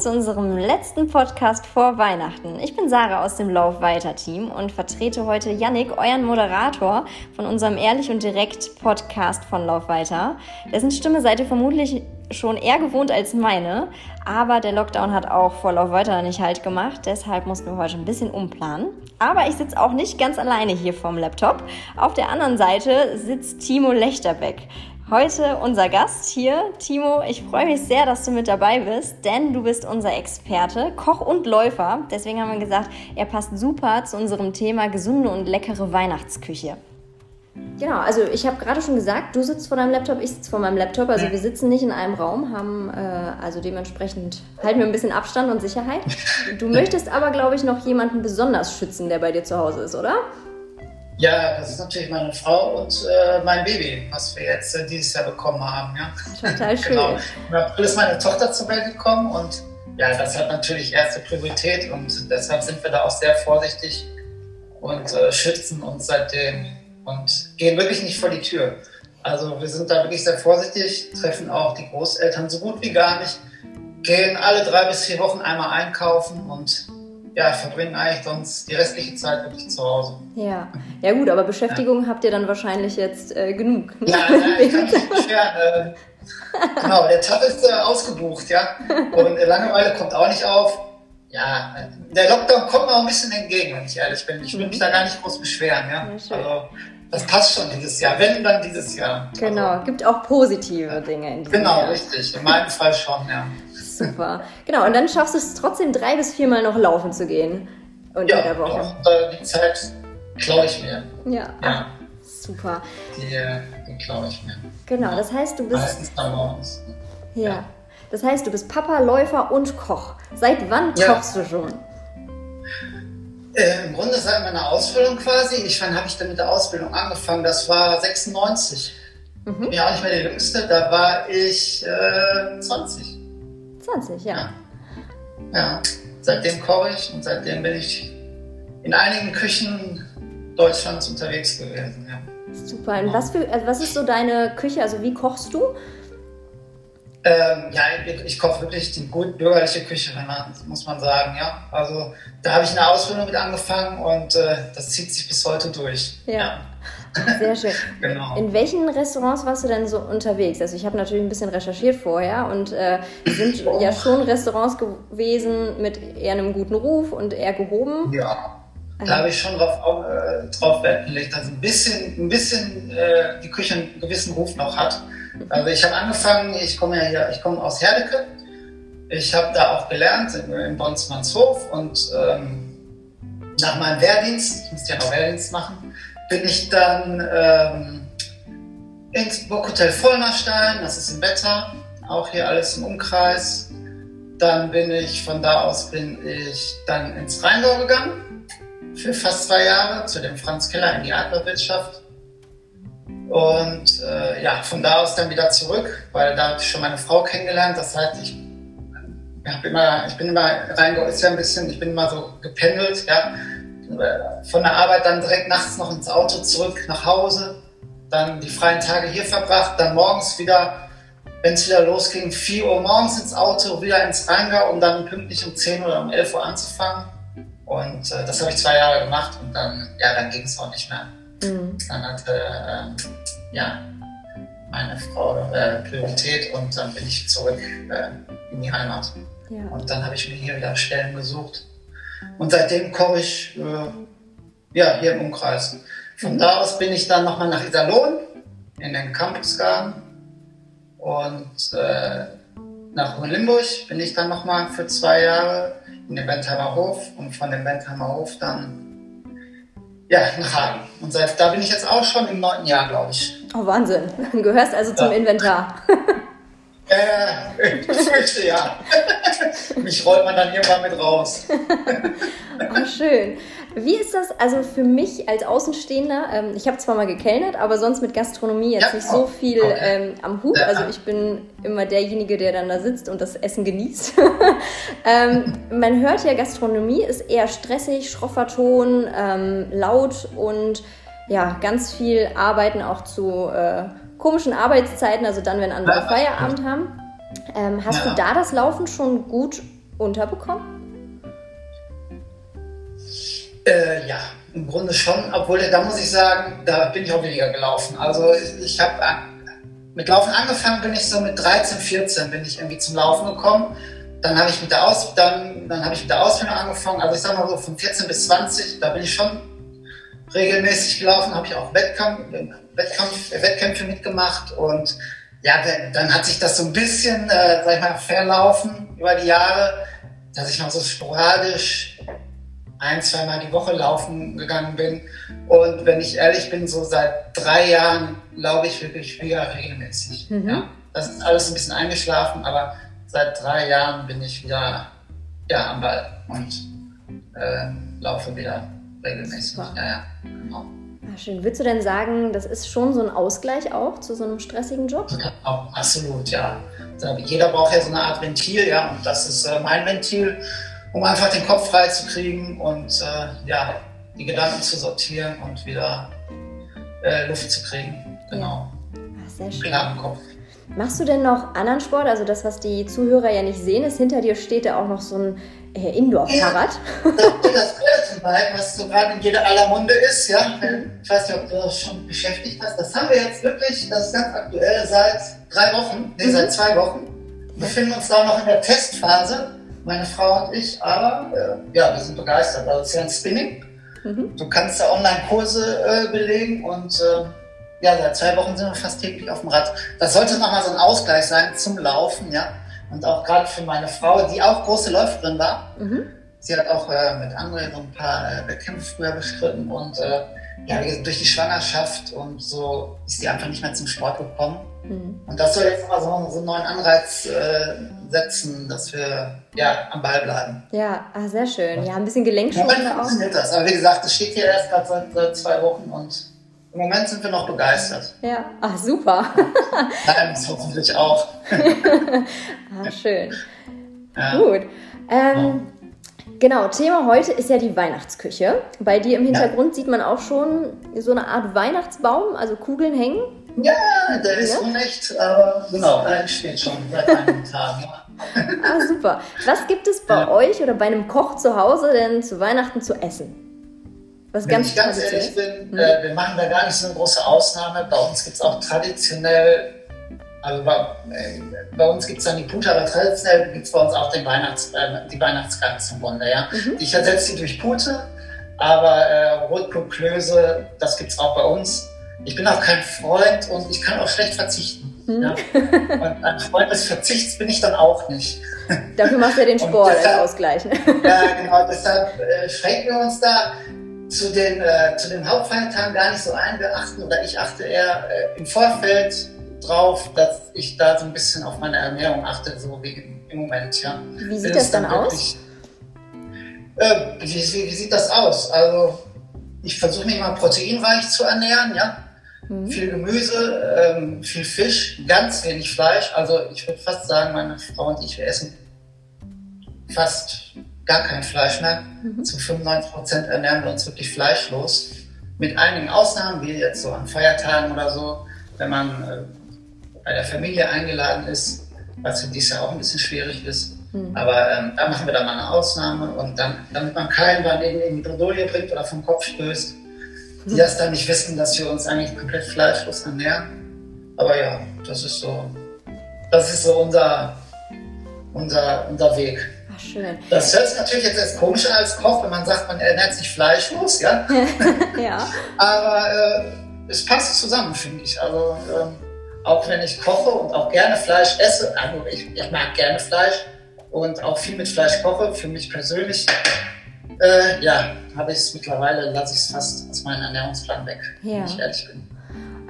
zu unserem letzten Podcast vor Weihnachten. Ich bin Sarah aus dem Lauf weiter Team und vertrete heute Yannick, euren Moderator von unserem Ehrlich und Direkt Podcast von Lauf weiter. Dessen Stimme seid ihr vermutlich schon eher gewohnt als meine, aber der Lockdown hat auch vor Lauf weiter nicht halt gemacht, deshalb mussten wir heute ein bisschen umplanen. Aber ich sitze auch nicht ganz alleine hier vorm Laptop. Auf der anderen Seite sitzt Timo Lechterbeck. Heute unser Gast hier. Timo, ich freue mich sehr, dass du mit dabei bist, denn du bist unser Experte, Koch und Läufer. Deswegen haben wir gesagt, er passt super zu unserem Thema gesunde und leckere Weihnachtsküche. Genau, also ich habe gerade schon gesagt, du sitzt vor deinem Laptop, ich sitze vor meinem Laptop. Also wir sitzen nicht in einem Raum, haben äh, also dementsprechend halten wir ein bisschen Abstand und Sicherheit. Du möchtest aber, glaube ich, noch jemanden besonders schützen, der bei dir zu Hause ist, oder? Ja, das ist natürlich meine Frau und äh, mein Baby, was wir jetzt äh, dieses Jahr bekommen haben. Ja. Total schön. genau. Im April ist meine Tochter zur Welt gekommen und ja, das hat natürlich erste Priorität und deshalb sind wir da auch sehr vorsichtig und äh, schützen uns seitdem und gehen wirklich nicht vor die Tür. Also wir sind da wirklich sehr vorsichtig, treffen auch die Großeltern so gut wie gar nicht, gehen alle drei bis vier Wochen einmal einkaufen und ja, verbringen eigentlich sonst die restliche Zeit wirklich zu Hause. Ja, ja gut, aber Beschäftigung ja. habt ihr dann wahrscheinlich jetzt äh, genug. Ja, ja ich kann mich beschweren. Äh, genau, der Tag ist äh, ausgebucht, ja. Und äh, Langeweile kommt auch nicht auf. Ja, der Lockdown kommt mir auch ein bisschen entgegen, wenn ich ehrlich bin. Ich will mhm. mich da gar nicht groß beschweren, ja. Also, das passt schon dieses Jahr, wenn dann dieses Jahr. Genau, also, gibt auch positive Dinge in diesem Genau, Jahr. richtig. In meinem Fall schon, ja. Super. Genau, und dann schaffst du es trotzdem drei bis viermal noch laufen zu gehen unter ja, der Woche. Doch, die Zeit klaue ich mir. Ja. ja. Super. Die, äh, die klaue ich mir. Genau, das heißt, du bist. Meistens dann morgens. Ja. ja. Das heißt, du bist Papa, Läufer und Koch. Seit wann ja. kochst du schon? Äh, Im Grunde seit meiner Ausbildung quasi. Ich wann habe ich denn mit der Ausbildung angefangen? Das war 96. Mhm. Bin ja auch nicht mehr der Jüngste. Da war ich äh, 20. 20, ja. ja. Ja, seitdem koche ich und seitdem bin ich in einigen Küchen Deutschlands unterwegs gewesen. Ja. Super. Und was, für, also was ist so deine Küche? Also wie kochst du? Ähm, ja, ich, ich koche wirklich die gut bürgerliche Küche, muss man sagen. Ja, also da habe ich eine Ausbildung mit angefangen und äh, das zieht sich bis heute durch. Ja. ja. Sehr schön. genau. In welchen Restaurants warst du denn so unterwegs? Also ich habe natürlich ein bisschen recherchiert vorher und äh, sind oh. ja schon Restaurants gewesen mit eher einem guten Ruf und eher gehoben. Ja. Da habe ich schon drauf, äh, drauf Wert gelegt, dass ein bisschen, ein bisschen äh, die Küche einen gewissen Ruf noch hat. Also ich habe angefangen, ich komme ja hier, ich komme aus Herdecke. Ich habe da auch gelernt in Bonsmannshof und ähm, nach meinem Wehrdienst, ich musste ja noch Wehrdienst machen, bin ich dann ähm, ins Burghotel Vollmerstein, das ist im Wetter, auch hier alles im Umkreis. Dann bin ich, von da aus bin ich dann ins Rheingau gegangen, für fast zwei Jahre, zu dem Franz Keller in die Adlerwirtschaft. Und äh, ja, von da aus dann wieder zurück, weil da habe ich schon meine Frau kennengelernt. Das heißt, ich, hab immer, ich bin immer, ja ein bisschen, ich bin immer so gependelt, ja von der Arbeit dann direkt nachts noch ins Auto zurück nach Hause, dann die freien Tage hier verbracht, dann morgens wieder, wenn es wieder losging, 4 Uhr morgens ins Auto, wieder ins Rheingau, um dann pünktlich um 10 oder um 11 Uhr anzufangen. Und äh, das habe ich zwei Jahre gemacht und dann, ja, dann ging es auch nicht mehr. Mhm. Dann hatte äh, ja, meine Frau äh, Priorität und dann bin ich zurück äh, in die Heimat. Ja. Und dann habe ich mir hier wieder Stellen gesucht und seitdem komme ich äh, ja, hier im Umkreis. Von mhm. da aus bin ich dann nochmal nach Iserlohn in den Campusgarten und äh, nach Hohenlimburg bin ich dann nochmal für zwei Jahre in den Bentheimer Hof und von dem Bentheimer Hof dann ja, nach Hagen. Und seit da bin ich jetzt auch schon im neunten Jahr, glaube ich. Oh, Wahnsinn. Du gehörst also zum ja. Inventar. Äh, ich fürchte ja. Mich rollt man dann irgendwann mit raus. oh, schön. Wie ist das also für mich als Außenstehender? Ähm, ich habe zwar mal gekellnert, aber sonst mit Gastronomie jetzt ja, nicht so viel okay. ähm, am Hut. Also ich bin immer derjenige, der dann da sitzt und das Essen genießt. ähm, man hört ja, Gastronomie ist eher stressig, schroffer Ton, ähm, laut und ja, ganz viel Arbeiten auch zu äh, komischen Arbeitszeiten, also dann, wenn andere Feierabend haben. Ähm, hast du da das Laufen schon gut unterbekommen? Äh, ja, im Grunde schon, obwohl da muss ich sagen, da bin ich auch weniger gelaufen. Also ich habe mit Laufen angefangen, bin ich so mit 13, 14 bin ich irgendwie zum Laufen gekommen. Dann habe ich mit der dann, dann habe ich mit der Ausbildung angefangen. Also ich sag mal so von 14 bis 20, da bin ich schon regelmäßig gelaufen, habe ich auch Wettkampf, Wettkampf, Wettkämpfe mitgemacht und ja, dann hat sich das so ein bisschen, äh, sag ich mal, verlaufen über die Jahre, dass ich noch so sporadisch ein, zweimal die Woche laufen gegangen bin. Und wenn ich ehrlich bin, so seit drei Jahren laufe ich wirklich wieder regelmäßig. Mhm. Ja, das ist alles ein bisschen eingeschlafen, aber seit drei Jahren bin ich wieder ja, am Ball und äh, laufe wieder regelmäßig. Super. Ja, ja, genau. Ja, schön. Würdest du denn sagen, das ist schon so ein Ausgleich auch zu so einem stressigen Job? Ja, absolut, ja. Jeder braucht ja so eine Art Ventil, ja, und das ist äh, mein Ventil, um einfach den Kopf frei zu kriegen und äh, ja, die Gedanken zu sortieren und wieder äh, Luft zu kriegen. Genau. Ach, sehr schön. Klaren Kopf. Machst du denn noch anderen Sport? Also das, was die Zuhörer ja nicht sehen, ist, hinter dir steht da auch noch so ein äh, Indoor-Fahrrad. Ja, das Peloton-Bike, was so gerade in jeder aller Munde ist, ja. Ich weiß nicht, ob du das schon beschäftigt hast. Das haben wir jetzt wirklich, das ist ganz aktuell, seit drei Wochen, nee, mhm. seit zwei Wochen. Wir befinden uns da noch in der Testphase, meine Frau und ich, aber äh, ja, wir sind begeistert. Also es ist ja ein Spinning. Mhm. Du kannst da Online-Kurse äh, belegen und äh, ja, seit zwei Wochen sind wir fast täglich auf dem Rad. Das sollte nochmal so ein Ausgleich sein zum Laufen, ja. Und auch gerade für meine Frau, die auch große Läuferin war. Mhm. Sie hat auch äh, mit anderen so ein paar äh, Wettkämpfe früher bestritten und äh, ja, durch die Schwangerschaft und so ist sie einfach nicht mehr zum Sport gekommen. Mhm. Und das soll jetzt mal so, so einen neuen Anreiz äh, setzen, dass wir ja am Ball bleiben. Ja, ah, sehr schön. Ja, ein bisschen Gelenkschule auch. funktioniert das. Aber wie gesagt, das steht hier erst gerade seit, seit zwei Wochen und im Moment sind wir noch begeistert. Ja, ach super. Nein, das hoffentlich auch. ah, schön. Ja. Gut. Ähm, Genau, Thema heute ist ja die Weihnachtsküche. Bei dir im Hintergrund ja. sieht man auch schon so eine Art Weihnachtsbaum, also Kugeln hängen. Ja, der ist ja? unecht, aber genau, der steht schon seit einigen Tagen. ah, super. Was gibt es bei ja. euch oder bei einem Koch zu Hause denn zu Weihnachten zu essen? Was Wenn ganz ich ganz ehrlich bin, hm? äh, wir machen da gar nicht so eine große Ausnahme. Bei uns gibt es auch traditionell, also bei, äh, bei uns gibt es dann die Pute, aber traditionell gibt es bei uns auch den Weihnachts, äh, die Weihnachtsgans im Grunde. Ja? Mhm. Ich ersetze die durch Pute, aber äh, Rotkohl-Klöße, das gibt es auch bei uns. Ich bin auch kein Freund und ich kann auch schlecht verzichten. Mhm. Ja? Und ein Freund des Verzichts bin ich dann auch nicht. Dafür machst du ja den Sport deshalb, als Ausgleich. ja, genau. Deshalb äh, schränken wir uns da zu den, äh, zu den Hauptfeiertagen gar nicht so ein. Wir achten oder ich achte eher äh, im Vorfeld drauf, dass ich da so ein bisschen auf meine Ernährung achte, so wie im Moment. Ja. Wie sieht das dann, dann aus? Äh, wie, wie, wie, sieht das aus? Also ich versuche mich mal proteinreich zu ernähren, ja. Mhm. Viel Gemüse, ähm, viel Fisch, ganz wenig Fleisch. Also ich würde fast sagen, meine Frau und ich, wir essen fast gar kein Fleisch mehr. Mhm. Zu 95 Prozent ernähren wir uns wirklich fleischlos. Mit einigen Ausnahmen, wie jetzt so an Feiertagen oder so, wenn man äh, bei der Familie eingeladen ist, was für dies Jahr auch ein bisschen schwierig ist. Mhm. Aber ähm, da machen wir dann mal eine Ausnahme und dann, damit man keinen dann in die Bredouille bringt oder vom Kopf stößt, die das dann nicht wissen, dass wir uns eigentlich komplett fleischlos ernähren. Aber ja, das ist so, das ist so unser, unser, unser Weg schön. Das hört sich natürlich jetzt erst komisch an als Koch, wenn man sagt, man ernährt sich fleischlos, ja. ja. Aber äh, es passt zusammen, finde ich. Also ähm, auch wenn ich koche und auch gerne Fleisch esse, also ich, ich, mag gerne Fleisch und auch viel mit Fleisch koche, für mich persönlich, äh, ja, habe ich es mittlerweile, lasse ich es fast aus meinem Ernährungsplan weg, ja. wenn ich ehrlich bin.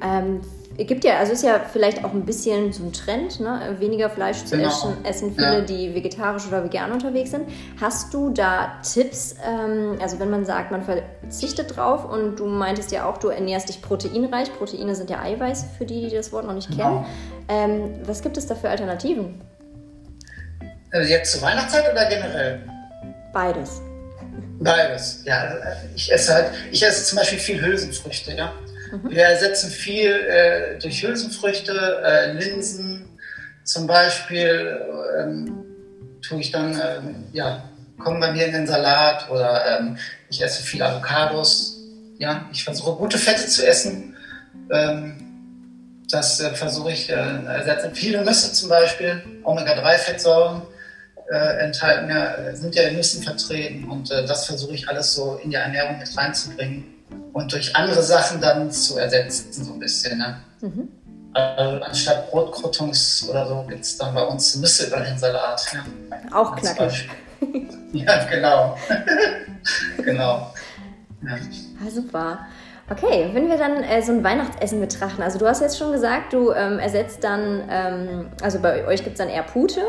Ähm, gibt ja, also ist ja vielleicht auch ein bisschen so ein Trend, ne? weniger Fleisch zu genau. essen, essen viele, ja. die vegetarisch oder vegan unterwegs sind. Hast du da Tipps, ähm, also wenn man sagt, man verzichtet drauf und du meintest ja auch, du ernährst dich proteinreich, Proteine sind ja Eiweiß, für die, die das Wort noch nicht genau. kennen. Ähm, was gibt es da für Alternativen? Also jetzt zur Weihnachtszeit oder generell? Beides. Beides, ja. Ich esse halt, ich esse zum Beispiel viel Hülsenfrüchte, ja. Mhm. Wir ersetzen viel äh, durch Hülsenfrüchte, äh, Linsen zum Beispiel, ähm, tue ich dann, ähm, ja, kommen bei mir in den Salat oder ähm, ich esse viel Avocados. Ja, ich versuche gute Fette zu essen. Ähm, das äh, versuche ich äh, ersetzen. Viele Nüsse zum Beispiel, Omega-3-Fettsäuren äh, enthalten ja, sind ja in Nüssen vertreten und äh, das versuche ich alles so in die Ernährung mit reinzubringen und durch andere Sachen dann zu ersetzen, so ein bisschen. Ne? Mhm. Also anstatt Brotkrottungs oder so gibt es dann bei uns Nüsse über den Salat. Ja. Auch knackig. ja, genau. genau. Ja. Ah, super. Okay, wenn wir dann äh, so ein Weihnachtsessen betrachten, also du hast jetzt schon gesagt, du ähm, ersetzt dann, ähm, also bei euch gibt es dann eher Pute.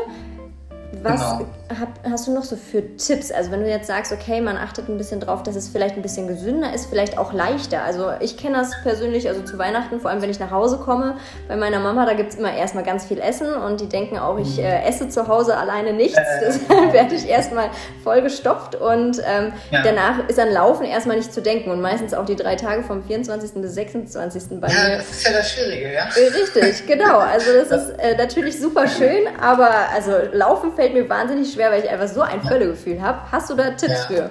Was genau. hab, hast du noch so für Tipps? Also wenn du jetzt sagst, okay, man achtet ein bisschen drauf, dass es vielleicht ein bisschen gesünder ist, vielleicht auch leichter. Also ich kenne das persönlich, also zu Weihnachten, vor allem wenn ich nach Hause komme, bei meiner Mama, da gibt es immer erstmal ganz viel Essen und die denken auch, ich äh, esse zu Hause alleine nichts. Äh. Deshalb werde ich erstmal voll gestopft und ähm, ja. danach ist an Laufen erstmal nicht zu denken und meistens auch die drei Tage vom 24. bis 26. bei ja, mir. das ist ja das Schwierige, ja? Richtig, genau. Also das, das ist äh, natürlich super schön, aber also Laufen fällt mir wahnsinnig schwer, weil ich einfach so ein Völlegefühl habe. Hast du da Tipps ja. für?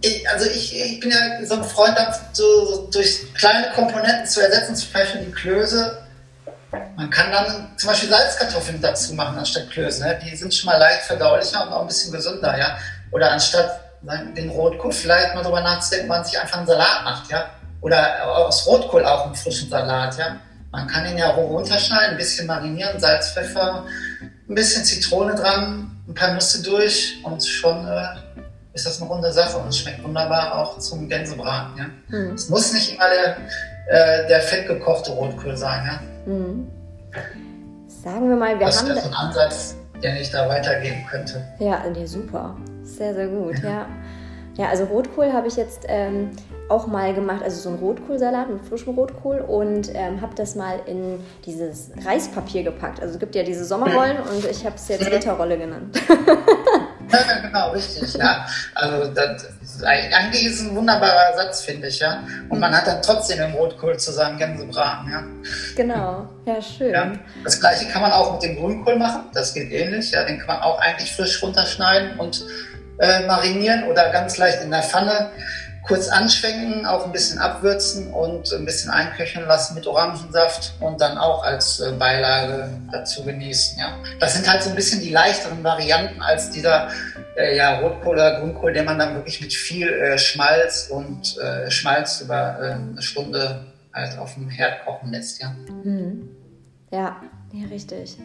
Ich, also ich, ich bin ja so ein Freund, so, so durch kleine Komponenten zu ersetzen, zum Beispiel die Klöße. Man kann dann zum Beispiel Salzkartoffeln dazu machen anstatt Klöße. Ne? Die sind schon mal leicht verdaulicher und auch ein bisschen gesünder. Ja? Oder anstatt den Rotkohl vielleicht mal darüber nachzudenken, man sich einfach einen Salat macht. Ja? Oder aus Rotkohl auch einen frischen Salat. Ja? Man kann ihn ja roh runterschneiden, ein bisschen marinieren, Salz, Pfeffer, ein bisschen Zitrone dran, ein paar Nüsse durch und schon äh, ist das eine runde Sache und es schmeckt wunderbar auch zum Gänsebraten. Ja? Mhm. Es muss nicht immer der, äh, der fettgekochte Rotkohl sein. Ja? Mhm. Sagen wir mal, wir das haben. Das ist ein Ansatz, den ich da weitergeben könnte. Ja, nee, super. Sehr, sehr gut, ja. ja. Ja, also Rotkohl habe ich jetzt ähm, auch mal gemacht, also so ein Rotkohlsalat mit frischem Rotkohl und ähm, habe das mal in dieses Reispapier gepackt. Also es gibt ja diese Sommerrollen und ich habe es jetzt Ritterrolle genannt. ja, genau, richtig, ja. Also das eigentlich ist es ein wunderbarer Ersatz, finde ich, ja. Und man hat dann trotzdem den Rotkohl zu seinem Gänsebraten, ja. Genau, ja, schön. Ja. Das gleiche kann man auch mit dem Grünkohl machen, das geht ähnlich, ja. Den kann man auch eigentlich frisch runterschneiden und äh, marinieren oder ganz leicht in der Pfanne kurz anschwenken, auch ein bisschen abwürzen und ein bisschen einköcheln lassen mit Orangensaft und dann auch als äh, Beilage dazu genießen. Ja. Das sind halt so ein bisschen die leichteren Varianten als dieser äh, ja, Rotkohl oder Grünkohl, den man dann wirklich mit viel äh, Schmalz und äh, Schmalz über äh, eine Stunde halt auf dem Herd kochen lässt. Ja, hm. ja, ja richtig.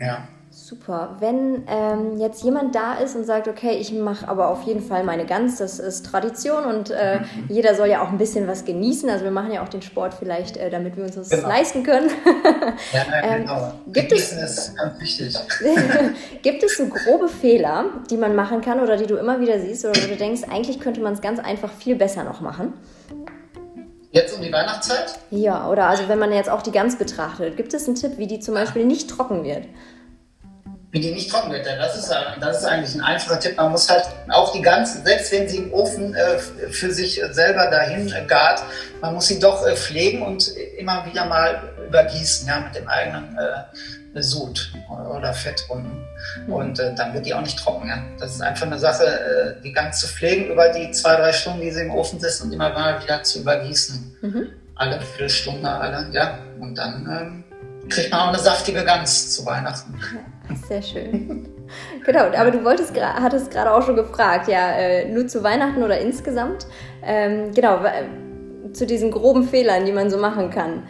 Ja. Super. Wenn ähm, jetzt jemand da ist und sagt, okay, ich mache aber auf jeden Fall meine Gans, das ist Tradition und äh, jeder soll ja auch ein bisschen was genießen. Also wir machen ja auch den Sport vielleicht, äh, damit wir uns das genau. leisten können. ja, ähm, genau. Gibt es, ist ganz wichtig. gibt es so grobe Fehler, die man machen kann oder die du immer wieder siehst oder wo du denkst, eigentlich könnte man es ganz einfach viel besser noch machen? Jetzt um die Weihnachtszeit? Ja, oder also wenn man jetzt auch die Gans betrachtet, gibt es einen Tipp, wie die zum Beispiel nicht trocken wird? Wie die nicht trocken wird. Das ist, das ist eigentlich ein einfacher Tipp. Man muss halt auch die ganzen, selbst wenn sie im Ofen äh, für sich selber dahin gart, man muss sie doch äh, pflegen und immer wieder mal übergießen, ja, mit dem eigenen äh, Sud oder Fett unten. Mhm. Und äh, dann wird die auch nicht trocken. Ja. Das ist einfach eine Sache, äh, die ganz zu pflegen über die zwei, drei Stunden, die sie im Ofen sitzt und immer mal wieder zu übergießen. Mhm. Alle Viertelstunde, alle, ja. Und dann ähm, kriegt man auch eine saftige Gans zu Weihnachten. Sehr schön. Genau, aber du wolltest, hattest gerade auch schon gefragt, ja, äh, nur zu Weihnachten oder insgesamt? Ähm, genau, zu diesen groben Fehlern, die man so machen kann.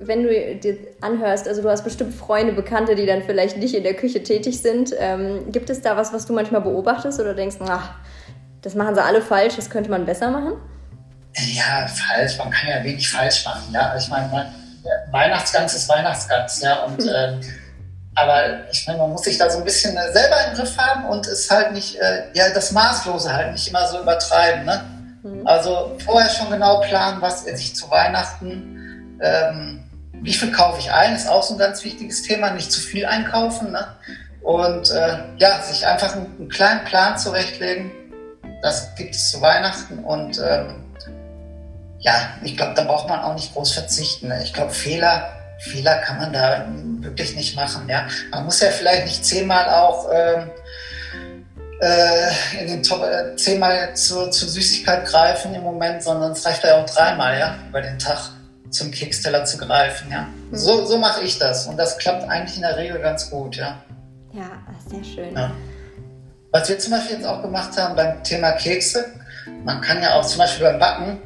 Wenn du dir anhörst, also du hast bestimmt Freunde, Bekannte, die dann vielleicht nicht in der Küche tätig sind. Ähm, gibt es da was, was du manchmal beobachtest oder denkst, ach, das machen sie alle falsch, das könnte man besser machen? Ja, falsch. Man kann ja wenig falsch machen. Ja, ich meine, Weihnachtsgans ist Weihnachtsgans, ja, und äh, aber ich meine, man muss sich da so ein bisschen äh, selber im Griff haben und es halt nicht, äh, ja, das Maßlose halt nicht immer so übertreiben. Ne? Mhm. Also vorher schon genau planen, was esse ich zu Weihnachten, ähm, wie viel kaufe ich ein, ist auch so ein ganz wichtiges Thema, nicht zu viel einkaufen. Ne? Und äh, ja, sich einfach einen, einen, kleinen Plan zurechtlegen, das gibt es zu Weihnachten und ähm, ja, ich glaube, da braucht man auch nicht groß verzichten. Ne? Ich glaube, Fehler Fehler kann man da wirklich nicht machen. Ja? Man muss ja vielleicht nicht zehnmal auch ähm, äh, in den Top, äh, zehnmal zur, zur Süßigkeit greifen im Moment, sondern es reicht ja auch dreimal ja, über den Tag zum Keksteller zu greifen. Ja? Mhm. So, so mache ich das und das klappt eigentlich in der Regel ganz gut. Ja, ja sehr schön. Ja. Was wir zum Beispiel jetzt auch gemacht haben beim Thema Kekse, man kann ja auch zum Beispiel beim Backen,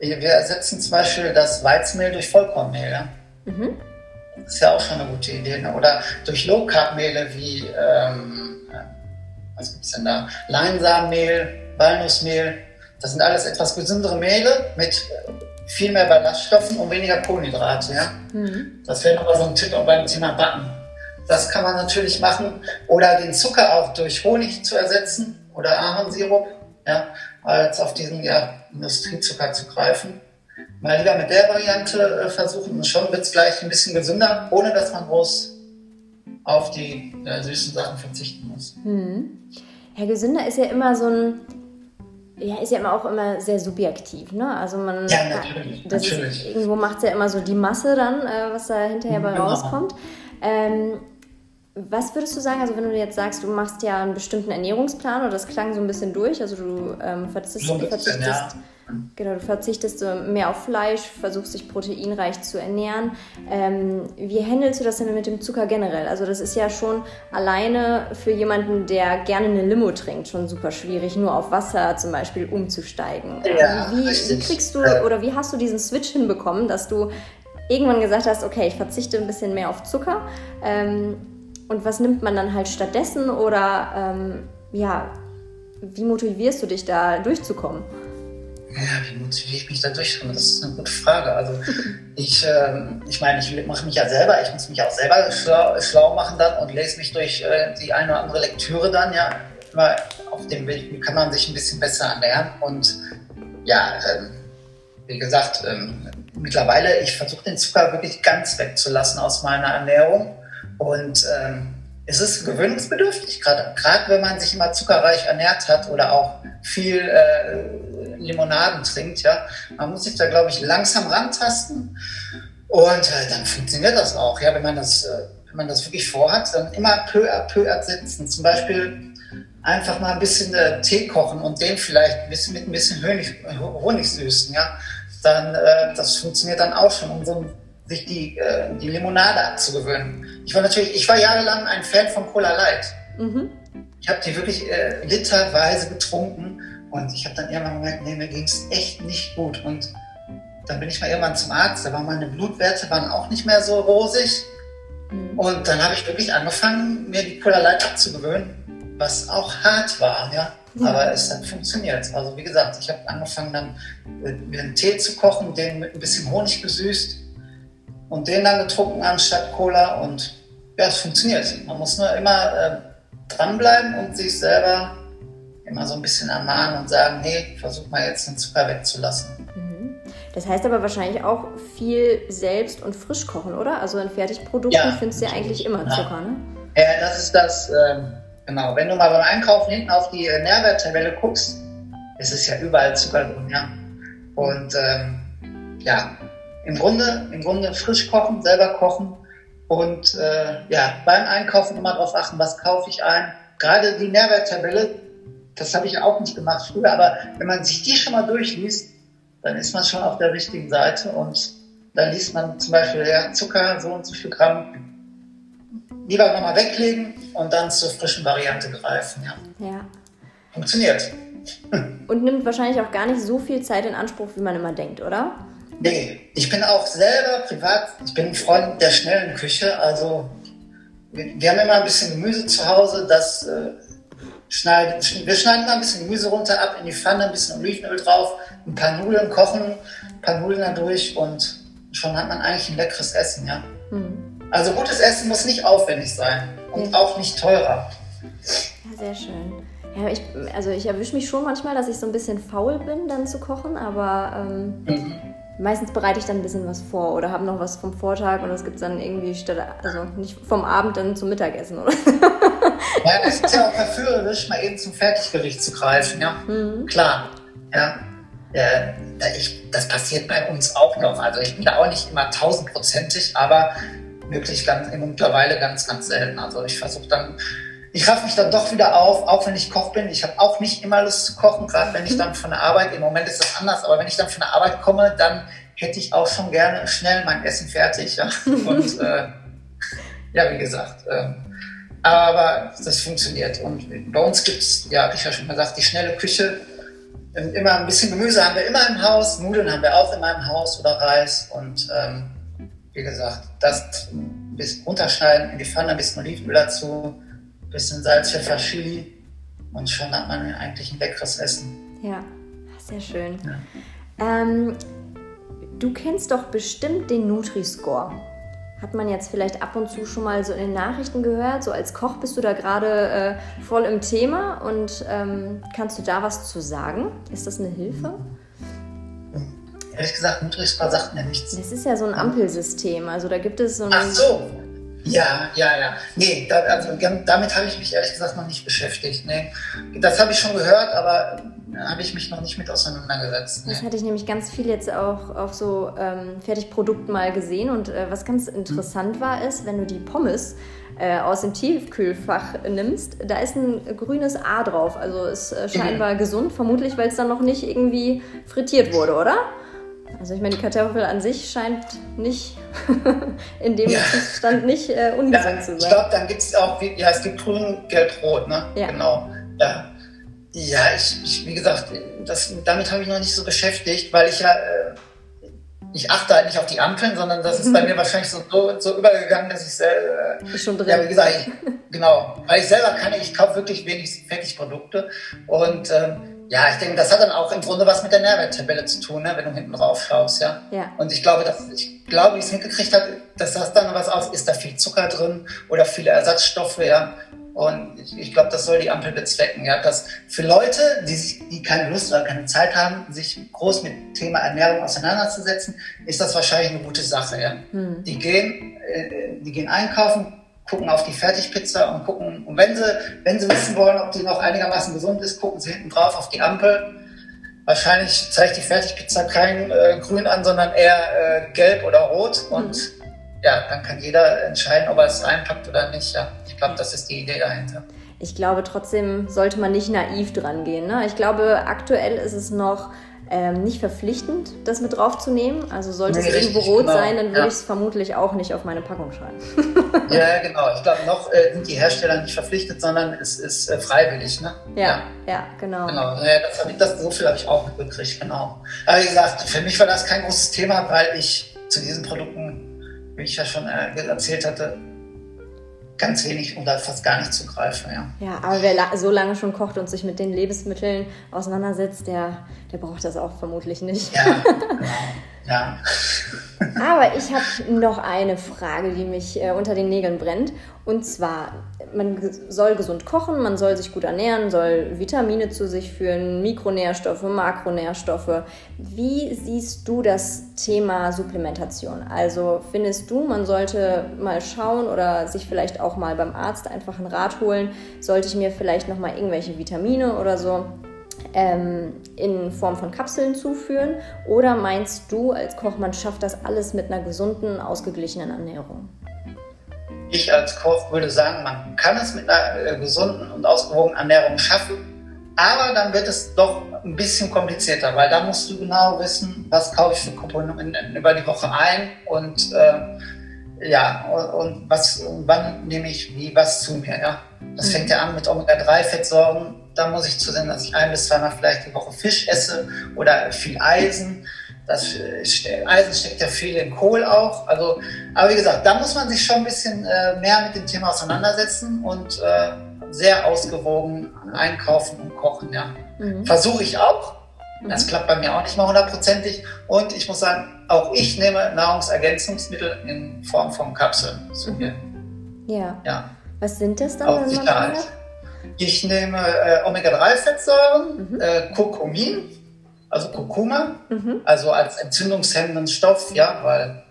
wir ersetzen zum Beispiel das Weizenmehl durch Vollkornmehl. Ja? Mhm. Das ist ja auch schon eine gute Idee. Ne? Oder durch Low-Carb-Mehle wie, ähm, was gibt es denn da? Leinsamenmehl, Walnussmehl. Das sind alles etwas gesündere Mehle mit viel mehr Ballaststoffen und weniger Kohlenhydrate. Ja? Mhm. Das wäre nochmal so ein Tipp auch beim Thema Backen. Das kann man natürlich machen. Oder den Zucker auch durch Honig zu ersetzen oder Ahornsirup, ja, als auf diesen ja, Industriezucker zu greifen. Mal lieber mit der Variante äh, versuchen und schon wird es gleich ein bisschen gesünder, ohne dass man groß auf die äh, süßen Sachen verzichten muss. Mhm. Ja, gesünder ist ja immer so ein ja, ist ja immer auch immer sehr subjektiv, ne? Also man ja, natürlich, das natürlich. Ist, irgendwo macht es ja immer so die Masse dann, äh, was da hinterher bei genau. rauskommt. Ähm, was würdest du sagen, also wenn du jetzt sagst, du machst ja einen bestimmten Ernährungsplan oder das klang so ein bisschen durch, also du ähm, verzichtest, verzichtest ja. Genau, du verzichtest mehr auf Fleisch, versuchst dich proteinreich zu ernähren. Ähm, wie handelst du das denn mit dem Zucker generell? Also das ist ja schon alleine für jemanden, der gerne eine Limo trinkt, schon super schwierig, nur auf Wasser zum Beispiel umzusteigen. Ja, wie, wie kriegst du oder wie hast du diesen Switch hinbekommen, dass du irgendwann gesagt hast, okay, ich verzichte ein bisschen mehr auf Zucker? Ähm, und was nimmt man dann halt stattdessen? Oder ähm, ja, wie motivierst du dich da durchzukommen? Ja, wie motiviere ich mich da durchzukommen? Das ist eine gute Frage. Also ich, äh, ich meine, ich mache mich ja selber, ich muss mich auch selber schlau, schlau machen dann und lese mich durch äh, die eine oder andere Lektüre dann, ja. Immer auf dem Weg, kann man sich ein bisschen besser ernähren und ja, ähm, wie gesagt, ähm, mittlerweile, ich versuche den Zucker wirklich ganz wegzulassen aus meiner Ernährung und ähm, es ist gewöhnungsbedürftig, gerade wenn man sich immer zuckerreich ernährt hat oder auch viel äh, Limonaden trinkt. Ja, man muss sich da glaube ich langsam rantasten und äh, dann funktioniert das auch. Ja, wenn man das, äh, wenn man das wirklich vorhat, dann immer peu à peu ersetzen. Zum Beispiel einfach mal ein bisschen äh, Tee kochen und den vielleicht ein bisschen mit ein bisschen Honig, Honig süßen. Ja, dann äh, das funktioniert dann auch schon, um so sich die, äh, die Limonade abzugewöhnen. Ich war natürlich, ich war jahrelang ein Fan von Cola Light. Mhm. Ich habe die wirklich äh, literweise getrunken und ich habe dann irgendwann gemerkt, nee, mir ging es echt nicht gut. Und dann bin ich mal irgendwann zum Arzt, da waren meine Blutwerte waren auch nicht mehr so rosig. Mhm. Und dann habe ich wirklich angefangen, mir die Cola Light abzugewöhnen, was auch hart war, ja. Mhm. Aber es hat funktioniert. Also wie gesagt, ich habe angefangen dann äh, mir einen Tee zu kochen, den mit ein bisschen Honig gesüßt und den dann getrunken anstatt Cola und ja, es funktioniert. Man muss nur immer äh, dranbleiben und sich selber immer so ein bisschen ermahnen und sagen, hey, versuch mal jetzt den Zucker wegzulassen. Mhm. Das heißt aber wahrscheinlich auch viel selbst und frisch kochen, oder? Also in Fertigprodukten ja, findest du ja eigentlich immer Zucker, ne? Ja, das ist das, ähm, genau. Wenn du mal beim Einkaufen hinten auf die äh, Nährwerttabelle guckst, ist es ja überall Zucker drin, ja. Und ähm, ja, im Grunde, im Grunde frisch kochen, selber kochen und äh, ja, beim Einkaufen immer darauf achten, was kaufe ich ein. Gerade die Nährwerttabelle, das habe ich auch nicht gemacht früher, aber wenn man sich die schon mal durchliest, dann ist man schon auf der richtigen Seite und dann liest man zum Beispiel ja, Zucker, so und so viel Gramm, lieber nochmal weglegen und dann zur frischen Variante greifen. Ja. ja. Funktioniert. Und nimmt wahrscheinlich auch gar nicht so viel Zeit in Anspruch, wie man immer denkt, oder? Nee, ich bin auch selber privat, ich bin ein Freund der schnellen Küche. Also wir, wir haben immer ein bisschen Gemüse zu Hause, das äh, schneiden, wir schneiden immer ein bisschen Gemüse runter ab in die Pfanne, ein bisschen Olivenöl drauf, ein paar Nudeln kochen, ein paar Nudeln da durch und schon hat man eigentlich ein leckeres Essen, ja. Mhm. Also gutes Essen muss nicht aufwendig sein und ja. auch nicht teurer. Ja, sehr schön. Ja, ich, also ich erwische mich schon manchmal, dass ich so ein bisschen faul bin, dann zu kochen, aber ähm, mhm meistens bereite ich dann ein bisschen was vor oder habe noch was vom Vortag und das gibt es dann irgendwie statt, also nicht vom Abend dann zum Mittagessen, oder? ja, das ist ja auch verführerisch, mal eben zum Fertiggericht zu greifen, ja. Mhm. Klar, ja. äh, ich, das passiert bei uns auch noch. Also ich bin da auch nicht immer tausendprozentig, aber wirklich ganz, mittlerweile ganz, ganz selten. Also ich versuche dann, ich raff mich dann doch wieder auf, auch wenn ich Koch bin. Ich habe auch nicht immer Lust zu kochen, gerade wenn ich dann von der Arbeit, im Moment ist das anders, aber wenn ich dann von der Arbeit komme, dann hätte ich auch schon gerne schnell mein Essen fertig. Ja? Und äh, ja, wie gesagt, äh, aber das funktioniert. Und bei uns gibt es, ja, habe ich ja schon gesagt, die schnelle Küche. Immer ein bisschen Gemüse haben wir immer im Haus, Nudeln haben wir auch in meinem Haus oder Reis. Und ähm, wie gesagt, das ein bisschen runterschneiden, in die Pfanne, ein bisschen Olivenöl dazu, bisschen Salz, Pfeffer, Chili. Und schon hat man eigentlich ein leckeres Essen. Ja, sehr schön. Ja. Ähm, du kennst doch bestimmt den Nutri-Score hat man jetzt vielleicht ab und zu schon mal so in den Nachrichten gehört. So als Koch bist du da gerade äh, voll im Thema und ähm, kannst du da was zu sagen? Ist das eine Hilfe? Ehrlich gesagt, Nutri-Score sagt mir nichts. Das ist ja so ein Ampelsystem. Also da gibt es so ein. Ach so. Ja, ja, ja. Nee, da, also damit habe ich mich ehrlich gesagt noch nicht beschäftigt. Nee. Das habe ich schon gehört, aber habe ich mich noch nicht mit auseinandergesetzt. Ne? Das hatte ich nämlich ganz viel jetzt auch auf so ähm, Fertigprodukten mal gesehen. Und äh, was ganz interessant hm. war, ist, wenn du die Pommes äh, aus dem Tiefkühlfach nimmst, da ist ein grünes A drauf. Also ist äh, scheinbar mhm. gesund, vermutlich, weil es dann noch nicht irgendwie frittiert wurde, oder? Also ich meine, die Kartoffel an sich scheint nicht in dem ja. Zustand nicht äh, ungesund ja, zu sein. Ich glaube, dann gibt es auch, ja, es gibt grün, gelb, rot, ne? Ja. Genau. Ja. Ja, ich, ich wie gesagt, das, damit habe ich noch nicht so beschäftigt, weil ich ja, äh, ich achte halt nicht auf die Ampeln, sondern das ist bei mir wahrscheinlich so, so, so übergegangen, dass ich selber, äh, schon drin. ja, wie gesagt, ich, genau, weil ich selber kann, ich kaufe wirklich wenig Fertigprodukte und ähm, ja, ich denke, das hat dann auch im Grunde was mit der Nährwerttabelle zu tun, ne, wenn du hinten drauf schaust, ja. ja. Und ich glaube, dass, ich glaube, wie ich es mitgekriegt habe, dass das dann was aus, ist da viel Zucker drin oder viele Ersatzstoffe, ja. Und ich, ich glaube, das soll die Ampel bezwecken, ja. Dass für Leute, die, die keine Lust oder keine Zeit haben, sich groß mit Thema Ernährung auseinanderzusetzen, ist das wahrscheinlich eine gute Sache, ja. Hm. Die gehen, äh, die gehen einkaufen, gucken auf die Fertigpizza und gucken, und wenn sie, wenn sie wissen wollen, ob die noch einigermaßen gesund ist, gucken sie hinten drauf auf die Ampel. Wahrscheinlich zeigt die Fertigpizza kein äh, Grün an, sondern eher äh, gelb oder rot. Und mhm. ja, dann kann jeder entscheiden, ob er es reinpackt oder nicht. Ja, ich glaube, das ist die Idee dahinter. Ich glaube, trotzdem sollte man nicht naiv dran gehen. Ne? Ich glaube, aktuell ist es noch ähm, nicht verpflichtend, das mit draufzunehmen. Also sollte nee, es irgendwo rot genau. sein, dann würde ja. ich es vermutlich auch nicht auf meine Packung schreiben. ja, genau. Ich glaube, noch äh, sind die Hersteller nicht verpflichtet, sondern es ist äh, freiwillig. Ne? Ja, ja, ja, genau. genau. Ja, das ich, das, so viel habe ich auch mitbekriegt, genau. Aber wie gesagt, für mich war das kein großes Thema, weil ich zu diesen Produkten, wie ich ja schon äh, erzählt hatte, ganz wenig oder fast gar nicht zugreifen. Ja, ja aber wer la so lange schon kocht und sich mit den Lebensmitteln auseinandersetzt, der, der braucht das auch vermutlich nicht. Ja, genau. Ja. aber ich habe noch eine Frage, die mich äh, unter den Nägeln brennt. Und zwar, man soll gesund kochen, man soll sich gut ernähren, soll Vitamine zu sich führen, Mikronährstoffe, Makronährstoffe. Wie siehst du das Thema Supplementation? Also findest du, man sollte mal schauen oder sich vielleicht auch mal beim Arzt einfach einen Rat holen, sollte ich mir vielleicht noch mal irgendwelche Vitamine oder so ähm, in Form von Kapseln zuführen? Oder meinst du als Koch, man schafft das alles mit einer gesunden, ausgeglichenen Ernährung? Ich als Koch würde sagen, man kann es mit einer äh, gesunden und ausgewogenen Ernährung schaffen, aber dann wird es doch ein bisschen komplizierter, weil da musst du genau wissen, was kaufe ich für Komponenten über die Woche ein und äh, ja, und, und was, wann nehme ich wie was zu mir, ja. Das mhm. fängt ja an mit Omega-3-Fettsäuren. Da muss ich zusehen, dass ich ein bis zweimal vielleicht die Woche Fisch esse oder viel Eisen. Das Eisen steckt ja viel in Kohl auch. Also, aber wie gesagt, da muss man sich schon ein bisschen äh, mehr mit dem Thema auseinandersetzen und äh, sehr ausgewogen einkaufen und kochen. Ja. Mhm. Versuche ich auch. Das mhm. klappt bei mir auch nicht mal hundertprozentig. Und ich muss sagen, auch ich nehme Nahrungsergänzungsmittel in Form von Kapseln zu mir. Ja. ja. Was sind das dann? Auf Sicherheit. Ich nehme äh, Omega-3-Fettsäuren, mhm. äh, Kurkumin, also Kurkuma, mhm. also als entzündungshemmenden Stoff, ja, weil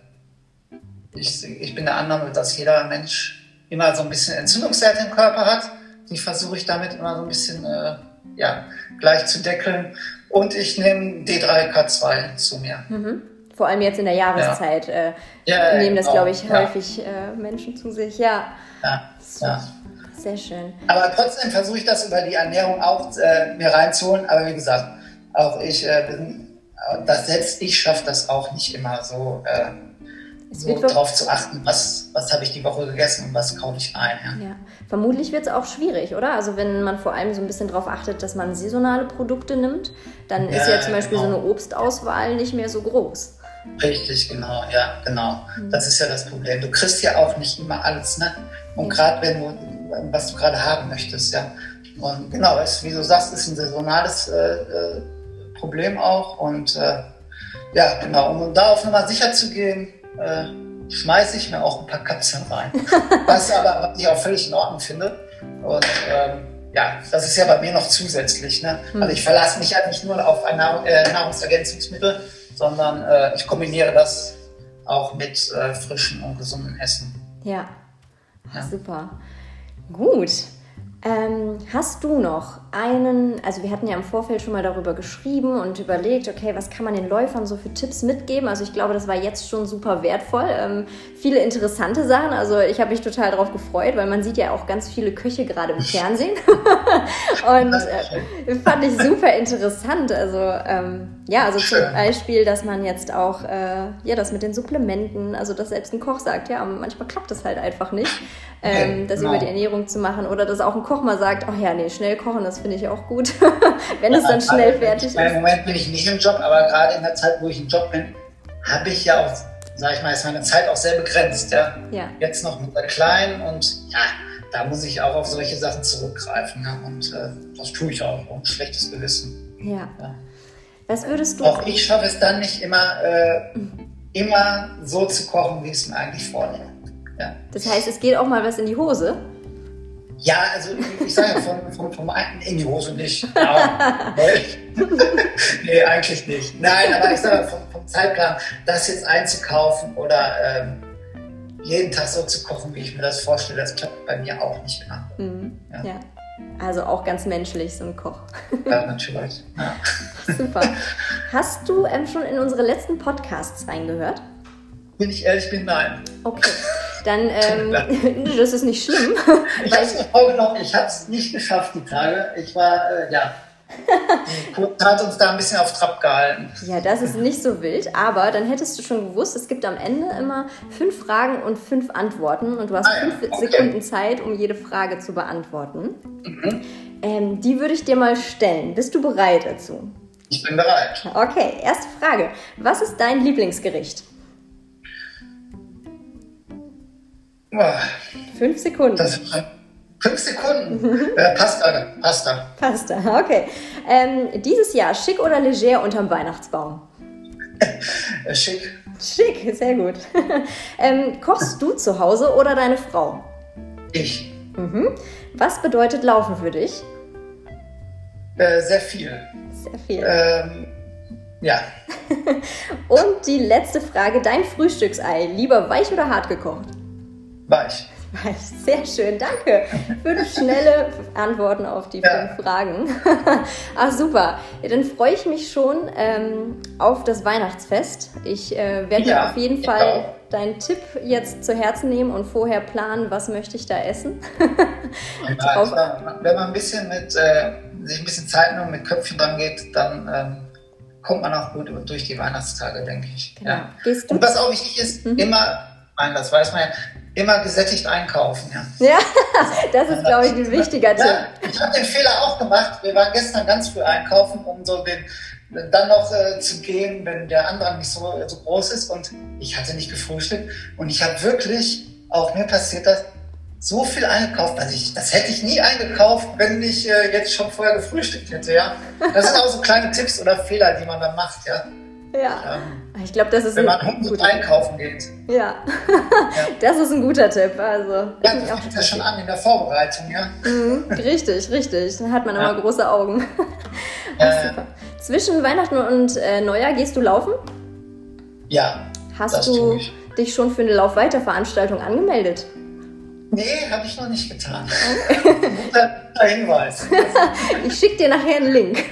ich, ich bin der Annahme, dass jeder Mensch immer so ein bisschen Entzündungswerte im Körper hat. Die versuche ich damit immer so ein bisschen äh, ja, gleich zu deckeln. Und ich nehme D3K2 zu mir. Mhm. Vor allem jetzt in der Jahreszeit ja. äh, ja, nehmen das, glaube ich, häufig äh, Menschen zu sich. Ja. Ja. ja. Sehr schön. Aber trotzdem versuche ich das über die Ernährung auch äh, mir reinzuholen. Aber wie gesagt, auch ich bin, das selbst ich schaffe das auch nicht immer so, so darauf zu achten, was, was habe ich die Woche gegessen und was kaufe ich ein. Ja. ja. Vermutlich wird es auch schwierig, oder? Also wenn man vor allem so ein bisschen darauf achtet, dass man saisonale Produkte nimmt, dann ist ja zum Beispiel genau. so eine Obstauswahl nicht mehr so groß. Richtig, genau, ja, genau. Mhm. Das ist ja das Problem. Du kriegst ja auch nicht immer alles, ne? Und mhm. gerade wenn du, was du gerade haben möchtest, ja. Und genau, es, wie du sagst, ist ein saisonales äh, äh, Problem auch. Und äh, ja, genau, um da auf Nummer sicher zu gehen, äh, schmeiße ich mir auch ein paar Kapseln rein. was aber was ich auch völlig in Ordnung finde. Und ähm, ja, das ist ja bei mir noch zusätzlich. Ne? Mhm. Also ich verlasse mich halt nicht nur auf ein äh, Nahrungsergänzungsmittel, sondern äh, ich kombiniere das auch mit äh, frischem und gesundem Essen. Ja, ja. super. Gut. Ähm, hast du noch einen, also wir hatten ja im Vorfeld schon mal darüber geschrieben und überlegt, okay, was kann man den Läufern so für Tipps mitgeben? Also ich glaube, das war jetzt schon super wertvoll. Ähm, viele interessante Sachen, also ich habe mich total darauf gefreut, weil man sieht ja auch ganz viele Köche gerade im Fernsehen. und äh, fand ich super interessant. Also ähm, ja, also zum Beispiel, dass man jetzt auch, äh, ja, das mit den Supplementen, also dass selbst ein Koch sagt, ja, manchmal klappt das halt einfach nicht ähm, das genau. über die Ernährung zu machen. Oder dass auch ein Koch mal sagt, ach ja, nee, schnell kochen, das finde ich auch gut, wenn es dann schnell fertig ist. Im Moment bin ich nicht im Job, aber gerade in der Zeit, wo ich im Job bin, habe ich ja auch, sage ich mal, ist meine Zeit auch sehr begrenzt. Ja? ja. Jetzt noch mit der Kleinen und ja, da muss ich auch auf solche Sachen zurückgreifen. Ja? Und äh, das tue ich auch, ein schlechtes Gewissen. Ja. ja. Was würdest du. Auch ich schaffe es dann nicht immer, äh, mhm. immer so zu kochen, wie ich es mir eigentlich vornehme. Ja. Das heißt, es geht auch mal was in die Hose? Ja, also ich sage ja vom, vom, vom einen in die Hose nicht. Ja, nee, eigentlich nicht. Nein, aber ich sage vom, vom Zeitplan, das jetzt einzukaufen oder ähm, jeden Tag so zu kochen, wie ich mir das vorstelle, das klappt bei mir auch nicht immer. Mhm. Ja. ja. Also auch ganz menschlich, so ein Koch. Ja, natürlich. Ja. Super. Hast du ähm, schon in unsere letzten Podcasts reingehört? Wenn ich ehrlich bin, nein. Okay. Dann, ähm, das ist nicht schlimm. Ich habe es mir vorgenommen, ich habe es nicht geschafft, die Tage. Ich war, äh, ja, die hat uns da ein bisschen auf Trab gehalten. Ja, das ist nicht so wild, aber dann hättest du schon gewusst, es gibt am Ende immer fünf Fragen und fünf Antworten und du hast ah, fünf okay. Sekunden Zeit, um jede Frage zu beantworten. Mhm. Ähm, die würde ich dir mal stellen. Bist du bereit dazu? Ich bin bereit. Okay, erste Frage. Was ist dein Lieblingsgericht? Fünf Sekunden. Das, fünf Sekunden. äh, Pasta. Pasta. Pasta, okay. Ähm, dieses Jahr schick oder leger unterm Weihnachtsbaum? Äh, schick. Schick, sehr gut. ähm, kochst du zu Hause oder deine Frau? Ich. Mhm. Was bedeutet Laufen für dich? Äh, sehr viel. Sehr viel. Ähm, ja. Und die letzte Frage: Dein Frühstücksei, lieber weich oder hart gekocht? Weich. Weich, sehr schön, danke. Fünf schnelle Antworten auf die ja. fünf Fragen. ah, super. Ja, dann freue ich mich schon ähm, auf das Weihnachtsfest. Ich äh, werde ja, auf jeden Fall deinen Tipp jetzt zu Herzen nehmen und vorher planen, was möchte ich da essen. also, wenn man ein bisschen mit, äh, sich ein bisschen Zeit nimmt, mit Köpfchen dran geht, dann ähm, kommt man auch gut durch die Weihnachtstage, denke ich. Genau. Ja. Und was auch wichtig ist, mhm. immer, nein, das weiß man ja, immer gesättigt einkaufen. Ja, ja das ist, glaube ich, ein wichtiger Tipp. Ja, ich habe den Fehler auch gemacht. Wir waren gestern ganz früh einkaufen, um so den, dann noch äh, zu gehen, wenn der Andrang nicht so, so groß ist. Und ich hatte nicht gefrühstückt. Und ich habe wirklich, auch mir passiert das, so viel eingekauft, dass ich, das hätte ich nie eingekauft, wenn ich äh, jetzt schon vorher gefrühstückt hätte, ja. Das sind auch so kleine Tipps oder Fehler, die man dann macht, ja. Ja. Ähm, ich glaube, das ist wenn man gut einkaufen geht. Ja. ja. das ist ein guter Tipp. Also, ja, das fängt ja schon an in der Vorbereitung, ja. Mhm, richtig, richtig. Dann hat man ja. immer große Augen. Ach, super. Zwischen Weihnachten und äh, Neujahr gehst du laufen? Ja. Hast du dich schon für eine Laufweiterveranstaltung angemeldet? Nee, habe ich noch nicht getan. guter, Hinweis. ich schicke dir nachher einen Link.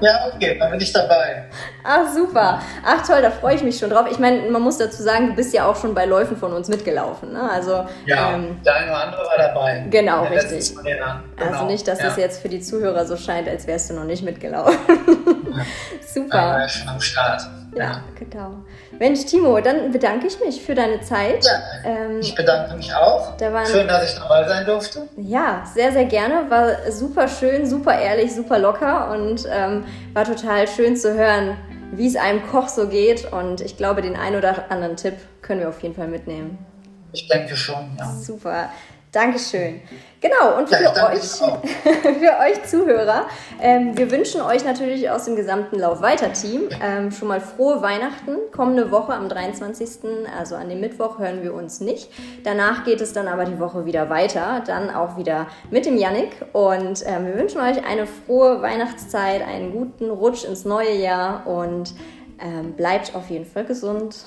ja, okay, dann bin ich dabei. Ach, super. Ach, toll, da freue ich mich schon drauf. Ich meine, man muss dazu sagen, du bist ja auch schon bei Läufen von uns mitgelaufen. Ne? Also, ja, ähm, der eine oder andere war dabei. Genau, richtig. Genau. Also nicht, dass ja. es jetzt für die Zuhörer so scheint, als wärst du noch nicht mitgelaufen. super. Ja, schon am Start. Ja, genau. Mensch, Timo, dann bedanke ich mich für deine Zeit. Ja, ähm, ich bedanke mich auch. Da waren, schön, dass ich dabei sein durfte. Ja, sehr, sehr gerne. War super schön, super ehrlich, super locker und ähm, war total schön zu hören, wie es einem Koch so geht. Und ich glaube, den einen oder anderen Tipp können wir auf jeden Fall mitnehmen. Ich denke schon, ja. Super. Dankeschön. Genau, und für, ja, euch, für euch Zuhörer, ähm, wir wünschen euch natürlich aus dem gesamten Lauf weiter Team ähm, schon mal frohe Weihnachten. Kommende Woche am 23., also an dem Mittwoch, hören wir uns nicht. Danach geht es dann aber die Woche wieder weiter, dann auch wieder mit dem Yannick. Und ähm, wir wünschen euch eine frohe Weihnachtszeit, einen guten Rutsch ins neue Jahr und ähm, bleibt auf jeden Fall gesund.